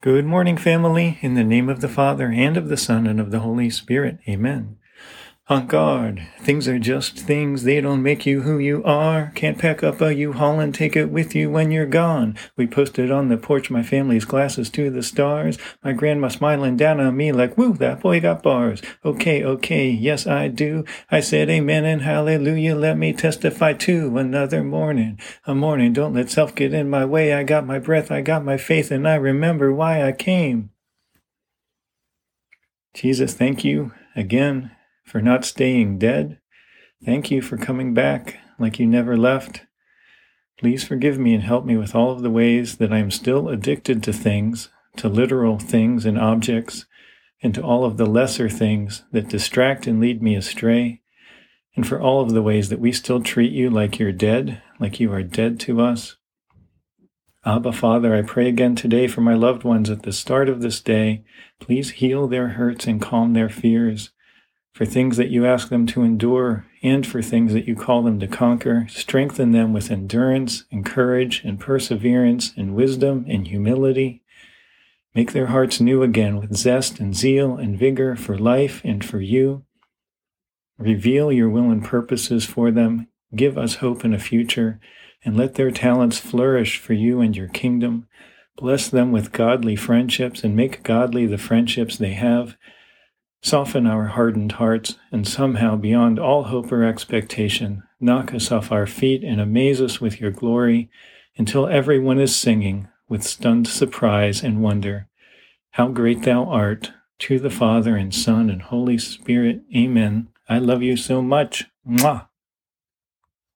Good morning, family. In the name of the Father, and of the Son, and of the Holy Spirit. Amen. On guard. Things are just things. They don't make you who you are. Can't pack up a U-Haul and take it with you when you're gone. We posted on the porch my family's glasses to the stars. My grandma smiling down on me like, woo, that boy got bars. Okay, okay, yes I do. I said amen and hallelujah. Let me testify to another morning. A morning, don't let self get in my way. I got my breath, I got my faith, and I remember why I came. Jesus, thank you again for not staying dead. Thank you for coming back like you never left. Please forgive me and help me with all of the ways that I am still addicted to things, to literal things and objects, and to all of the lesser things that distract and lead me astray, and for all of the ways that we still treat you like you're dead, like you are dead to us. Abba, Father, I pray again today for my loved ones at the start of this day. Please heal their hurts and calm their fears for things that you ask them to endure, and for things that you call them to conquer. Strengthen them with endurance and courage and perseverance and wisdom and humility. Make their hearts new again with zest and zeal and vigor for life and for you. Reveal your will and purposes for them. Give us hope in a future, and let their talents flourish for you and your kingdom. Bless them with godly friendships and make godly the friendships they have Soften our hardened hearts, and somehow, beyond all hope or expectation, knock us off our feet and amaze us with your glory until everyone is singing with stunned surprise and wonder, How great thou art! To the Father and Son and Holy Spirit. Amen. I love you so much. Mwah.